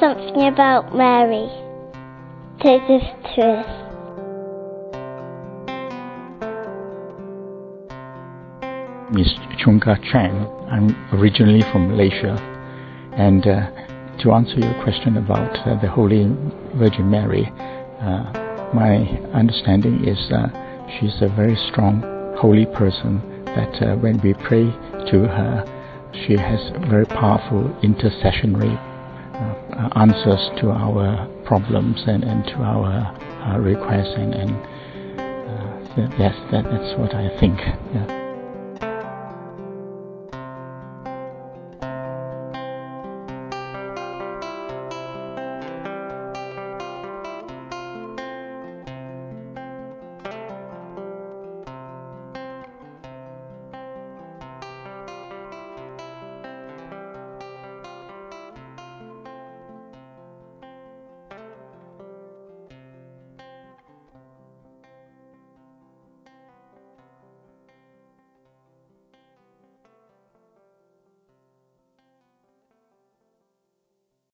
something about Mary. Take this truth. Miss Choong-Kar Chang. I'm originally from Malaysia. And uh, to answer your question about uh, the Holy Virgin Mary, uh, my understanding is uh, she's a very strong, holy person that uh, when we pray to her, she has very powerful intercessionary Uh, answers to our problems and, and to our uh, requests. And, and uh, yes, that, that's what I think. Yeah.